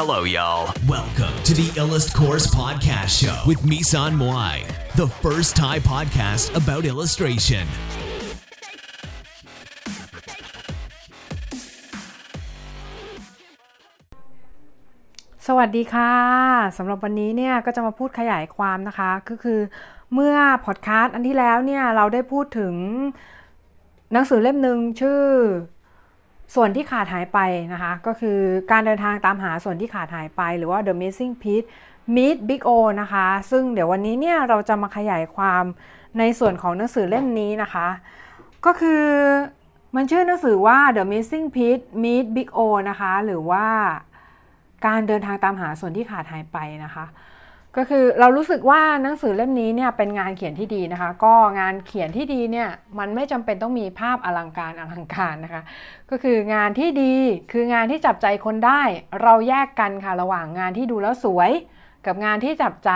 Hello, y'all. Welcome to the Illust Course Podcast Show with Misan Moai, the first Thai podcast about illustration. สวัสดีค่ะสำหรับวันนี้เนี่ยก็จะมาพูดขยายความนะคะก็คือเมื่อพอดแคสต์อันที่แล้วเนี่ยเราได้พูดถึงหนังสือเล่มหนึ่งชื่อ ส่วนที่ขาดหายไปนะคะ ก็คือการเดินทางตามหาส่วนที่ขาดหายไป หรือว่า The Missing Piece Meet Big O นะคะ ซึ่งเดี๋ยววันนี้เนี่ยเราจะมาขยายความในส่วนของหนังสือเล่มนี้นะคะ ก็คือมันชื่อหนังสือว่า The Missing Piece Meet Big O นะคะ หรือว่าการเดินทางตามหาส่วนที่ขาดหายไปนะคะ ก็คือเรารู้สึกว่าหนังสือเล่มนี้เนี่ยเป็นงานเขียนที่ดีนะคะ ก็งานเขียนที่ดีเนี่ยมันไม่จำเป็นต้องมีภาพอลังการอลังการนะคะ ก็คืองานที่ดีคืองานที่จับใจคนได้ เราแยกกันค่ะระหว่างงานที่ดูแล้วสวย กับงานที่จับใจ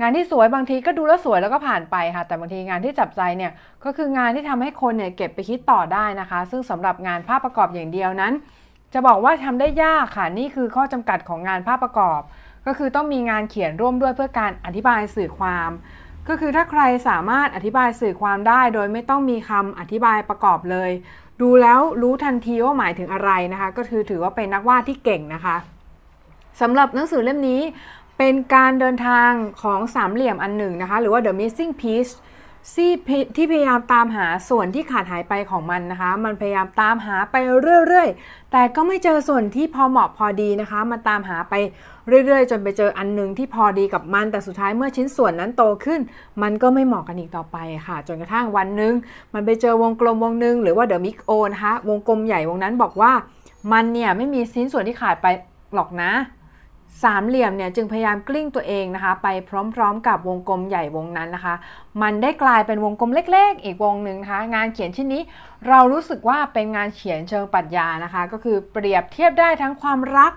งานที่สวยบางทีก็ดูแล้วสวยแล้วก็ผ่านไปค่ะ แต่บางทีงานที่จับใจเนี่ยก็คืองานที่ทำให้คนเนี่ยเก็บไปคิดต่อได้นะคะ ซึ่งสำหรับงานภาพประกอบอย่างเดียวนั้น จะบอกว่าทำได้ยากค่ะนี่คือข้อจำกัดของงานภาพประกอบ ก็คือต้องมีงานเขียนร่วมด้วยเพื่อการอธิบายสื่อความ ก็คือถ้าใครสามารถอธิบายสื่อความได้ โดยไม่ต้องมีคำอธิบายประกอบเลย ดูแล้วรู้ทันทีว่าหมายถึงอะไรนะคะ ก็คือถือว่าเป็นนักวาดที่เก่งนะคะสำหรับหนังสือเล่มนี้เป็นการเดินทางของสามเหลี่ยมอันหนึ่งนะคะ หรือว่า the missing piece ที่ที่พยายามตามหาส่วนที่ขาดหายไปของมันนะคะ มันพยายามตามหาไปเรื่อยๆ แต่ก็ไม่เจอส่วนที่พอเหมาะพอดีนะคะ มันตามหาไปเรื่อยๆ จนไปเจออันนึงที่พอดีกับมัน แต่สุดท้ายเมื่อชิ้นส่วนนั้นโตขึ้น มันก็ไม่เหมาะกันอีกต่อไปค่ะ จนกระทั่งวันหนึ่งมันไปเจอวงกลมวงหนึ่งหรือว่าเดอะมิกโอนะคะ วงกลมใหญ่วงนั้นบอกว่า มันเนี่ยไม่มีชิ้นส่วนที่ขาดไปหรอกนะ สามเหลี่ยมเนี่ยจึงพยายามกลิ้งตัวเองนะคะ ไปพร้อมๆกับวงกลมใหญ่วงนั้นนะคะ มันได้กลายเป็นวงกลมเล็ก ๆ อีกวงหนึ่งนะคะ งานเขียนชิ้นนี้เรารู้สึกว่าเป็นงานเขียนเชิงปรัชญานะคะ ก็คือเปรียบเทียบได้ทั้งความรัก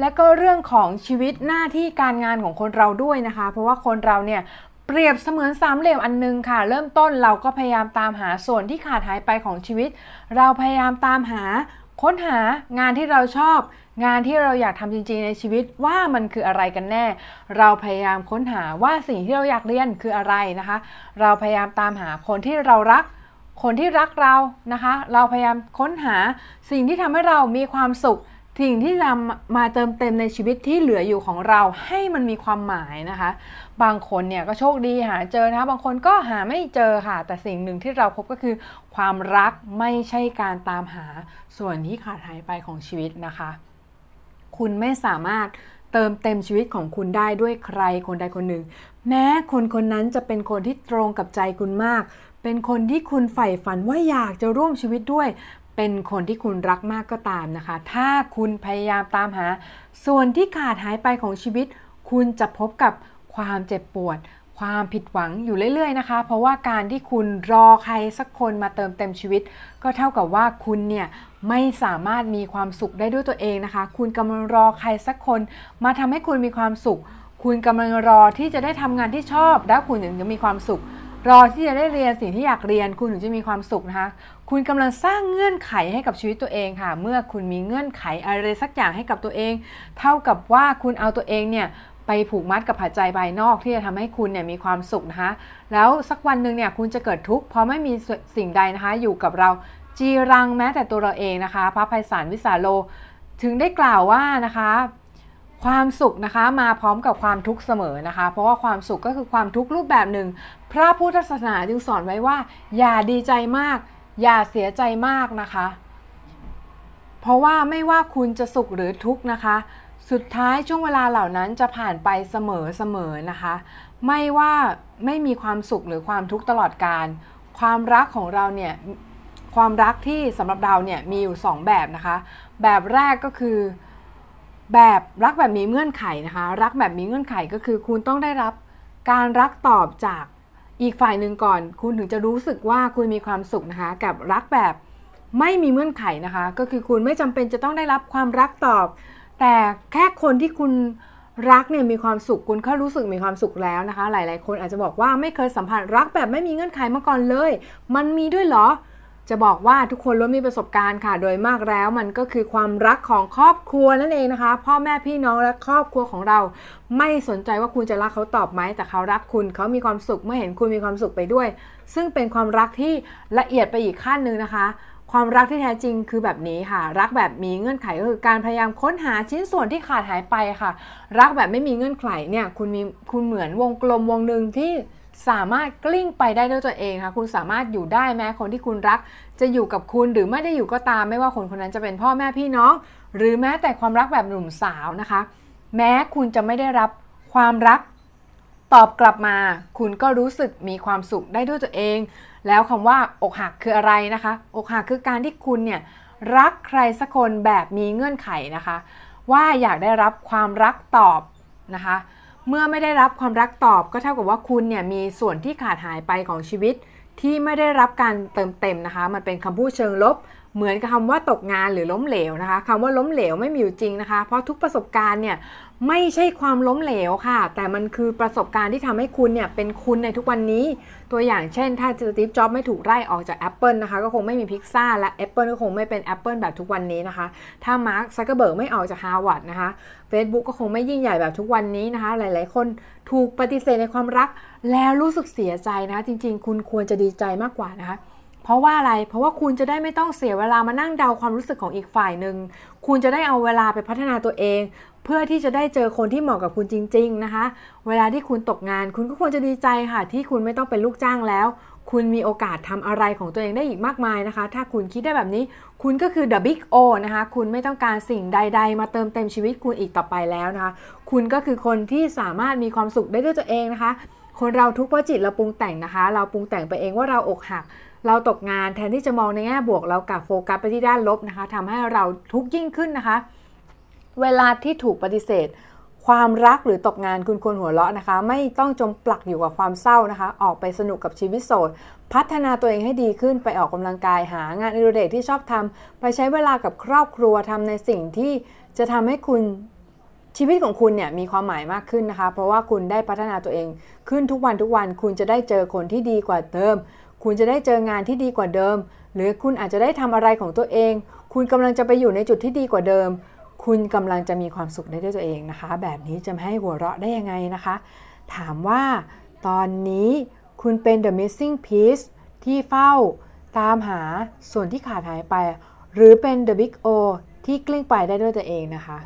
และก็เรื่องของชีวิตหน้าที่การงานของคนเราด้วยนะคะ เพราะว่าคนเราเนี่ยเปรียบเสมือนสามเหลี่ยมอันนึงค่ะ เริ่มต้นเราก็พยายามตามหาส่วนที่ขาดหายไปของชีวิต เราพยายามตามหา ค้นหางานที่เราชอบ งานที่เราอยากทำจริงๆในชีวิตว่ามันคืออะไรกันแน่ เราพยายามค้นหาว่าสิ่งที่เราอยากเรียนคืออะไรนะคะ เราพยายามตามหาคนที่เรารัก คนที่รักเรานะคะ เราพยายามค้นหาสิ่งที่ทำให้เรามีความสุข สิ่งที่จะมาเติมเต็มในชีวิตที่เหลืออยู่ของเราให้มันมีความหมายนะคะ บางคนเนี่ยก็โชคดีหาเจอนะคะ บางคนก็หาไม่เจอค่ะ แต่สิ่งหนึ่งที่เราพบก็คือ ความรักไม่ใช่การตามหาส่วนที่ขาดหายไปของชีวิตนะคะ คุณไม่สามารถเติมเต็มชีวิตของคุณได้ด้วยใครคนใดคนหนึ่ง แม้คนคนนั้นจะเป็นคนที่ตรงกับใจคุณมาก เป็นคนที่คุณใฝ่ฝันว่าอยากจะร่วมชีวิตด้วย เป็นคนที่คุณรักมากก็ตามนะคะ ถ้าคุณพยายามตามหา ส่วนที่ขาดหายไปของชีวิต คุณจะพบกับความเจ็บปวด ความผิดหวังอยู่เรื่อยๆนะคะ เพราะว่าการที่คุณรอใครสักคนมาเติมเต็มชีวิต ก็เท่ากับว่าคุณเนี่ยไม่สามารถมีความสุขได้ด้วยตัวเองนะคะ คุณกำลังรอใครสักคน มาทำให้คุณมีความสุข คุณกำลังรอที่จะได้ทำงานที่ชอบ แล้วคุณถึงจะมีความสุข รอที่จะได้เรียนสิ่งที่อยากเรียนคุณถึงจะมีความสุขนะคะ คุณกำลังสร้างเงื่อนไขให้กับชีวิตตัวเองค่ะ เมื่อคุณมีเงื่อนไขอะไรสักอย่างให้กับตัวเอง เท่ากับว่าคุณเอาตัวเองเนี่ยไปผูกมัดกับปัจจัยภายนอกที่จะทำให้คุณเนี่ยมีความสุขนะคะ แล้วสักวันหนึ่งเนี่ยคุณจะเกิดทุกข์เพราะไม่มีสิ่งใดนะคะอยู่กับเราจีรังแม้แต่ตัวเราเองนะคะ พระภัยสารวิสาโล ถึงได้กล่าวว่านะคะ ความสุขนะคะมาพร้อมกับความทุกข์เสมอนะคะ เพราะว่าความสุขก็คือความทุกข์รูปแบบหนึ่ง พระพุทธศาสนาจึงสอนไว้ว่า อย่าดีใจมาก อย่าเสียใจมากนะคะ เพราะว่าไม่ว่าคุณจะสุขหรือทุกข์นะคะ สุดท้ายช่วงเวลาเหล่านั้นจะผ่านไปเสมอเสมอนะคะ ไม่ว่าไม่มีความสุขหรือความทุกข์ตลอดการ ความรักของเราเนี่ยความรักที่สำหรับเราเนี่ยมีอยู่ 2 แบบนะคะ แบบแรกก็คือ แบบรักแบบมีเงื่อนไขนะคะ รักแบบมีเงื่อนไขก็คือ คุณต้องได้รับการรักตอบจากอีกฝ่ายหนึ่งก่อน คุณถึงจะรู้สึกว่าคุณมีความสุขนะคะ กับรักแบบไม่มีเงื่อนไขนะคะ ก็คือคุณไม่จำเป็นจะต้องได้รับความรักตอบ แต่แค่คนที่คุณรักเนี่ยมีความสุขคุณก็รู้สึกมีความสุขแล้วนะคะ หลาย ๆ คนอาจจะบอกว่าไม่เคยสัมผัสรักแบบไม่มีเงื่อนไขมาก่อนเลย มันมีด้วยเหรอ จะบอกว่าทุกคนล้วนมีประสบการณ์ค่ะ โดยมากแล้วมันก็คือความรักของครอบครัวนั่นเองนะคะ พ่อแม่พี่น้องและครอบครัวของเรา ไม่สนใจว่าคุณจะรักเขาตอบไหมแต่เขารักคุณเขามีความสุขเมื่อเห็นคุณมีความสุขไปด้วย ซึ่งเป็นความรักที่ละเอียดไปอีกขั้นหนึ่งนะคะ ความรักที่แท้จริงคือแบบนี้ค่ะ รักแบบมีเงื่อนไขก็คือการพยายามค้นหาชิ้นส่วนที่ขาดหายไปค่ะ รักแบบไม่มีเงื่อนไขเนี่ยคุณมีคุณเหมือนวงกลมวงหนึ่งที่ สามารถกลิ้งไปได้ด้วยตัวเองค่ะ คุณสามารถอยู่ได้แม้คนที่คุณรัก จะอยู่กับคุณหรือไม่ได้อยู่ก็ตาม ไม่ว่าคนคนนั้นจะเป็นพ่อแม่พี่น้อง หรือแม้แต่ความรักแบบหนุ่มสาวนะคะ แม้คุณจะไม่ได้รับความรักตอบกลับมา คุณก็รู้สึกมีความสุขได้ด้วยตัวเอง แล้วคำว่าอกหักคืออะไรนะคะ อกหักคือการที่คุณเนี่ยรักใครสักคนแบบมีเงื่อนไขนะคะ ว่าอยากได้รับความรักตอบนะคะ เมื่อไม่ได้รับความรักตอบก็เท่ากับว่าคุณเนี่ยมีส่วนที่ขาดหายไปของชีวิตที่ไม่ได้รับการเติมเต็มนะคะ มันเป็นคำพูดเชิงลบ เหมือนกับคำว่าตกงานหรือล้มเหลวนะคะคำว่าล้มเหลวไม่มีอยู่จริงนะคะ เพราะทุกประสบการณ์เนี่ยไม่ใช่ความล้มเหลวค่ะ แต่มันคือประสบการณ์ที่ทำให้คุณเนี่ยเป็นคุณในทุกวันนี้ ตัวอย่างเช่น ถ้าสตีฟจ็อบไม่ถูกไล่ออกจาก Apple นะคะ ก็คงไม่มีพิซซ่าและ Apple ก็คงไม่เป็น Apple แบบทุกวันนี้นะคะ ถ้ามาร์คซักเกอร์เบิร์กไม่ออกจากฮาร์วาร์ดนะคะ Facebook ก็คงไม่ยิ่งใหญ่แบบทุกวันนี้นะคะ หลายๆ คนถูกปฏิเสธในความรัก แล้วรู้สึกเสียใจนะคะจริง ๆ คุณควรจะดีใจมากกว่านะคะ เพราะว่าอะไร เพราะว่าคุณจะได้ไม่ต้องเสียเวลามานั่งเดาความรู้สึกของอีกฝ่ายหนึ่ง คุณจะได้เอาเวลาไปพัฒนาตัวเอง เพื่อที่จะได้เจอคนที่เหมาะกับคุณจริง ๆ นะคะ เวลาที่คุณตกงาน คุณก็ควรจะดีใจค่ะ ที่คุณไม่ต้องเป็นลูกจ้างแล้ว คุณมีโอกาสทำอะไรของตัวเองได้อีกมากมายนะคะ ถ้าคุณคิดได้แบบนี้ คุณก็คือ the big O นะคะ คุณไม่ต้องการสิ่งใด ๆ มาเติมเต็มชีวิตคุณอีกต่อไปแล้วนะคะ คุณก็คือคนที่สามารถมีความสุขได้ด้วยตัวเองนะคะ คนเราทุกข์เพราะจิตเราปรุงแต่งนะคะ เราปรุงแต่งไปเองว่าเราอกหัก เราตกงานแทนที่จะมองในแง่บวกเรากลับโฟกัสไปที่ด้านลบนะคะทำให้เราทุกข์ยิ่งขึ้นนะคะ เวลาที่ถูกปฏิเสธ ความรักหรือตกงานคุณควรหัวเราะนะคะ ไม่ต้องจมปลักอยู่กับความเศร้านะคะ ออกไปสนุกกับชีวิตโสด พัฒนาตัวเองให้ดีขึ้นไปออกกำลังกายหางานอดิเรกที่ชอบทำไปใช้เวลากับครอบครัวทำในสิ่งที่จะทำให้คุณชีวิตของคุณเนี่ยมีความหมายมากขึ้นนะคะ เพราะว่าคุณได้พัฒนาตัวเองขึ้นทุกวันทุกวันคุณจะได้เจอคนที่ดีกว่าเดิม คุณจะได้เจองานที่ดีกว่าเดิม หรือคุณอาจจะได้ทำอะไรของตัวเอง คุณกำลังจะไปอยู่ในจุดที่ดีกว่าเดิม คุณกำลังจะมีความสุขได้ด้วยตัวเองนะคะ แบบนี้จะให้หัวเราะได้ยังไงนะคะ ถามว่าตอนนี้คุณเป็น the missing piece ที่เฝ้าตามหาส่วนที่ขาดหายไป หรือเป็น the big O ที่กลิ้งไปได้ด้วยตัวเองนะคะ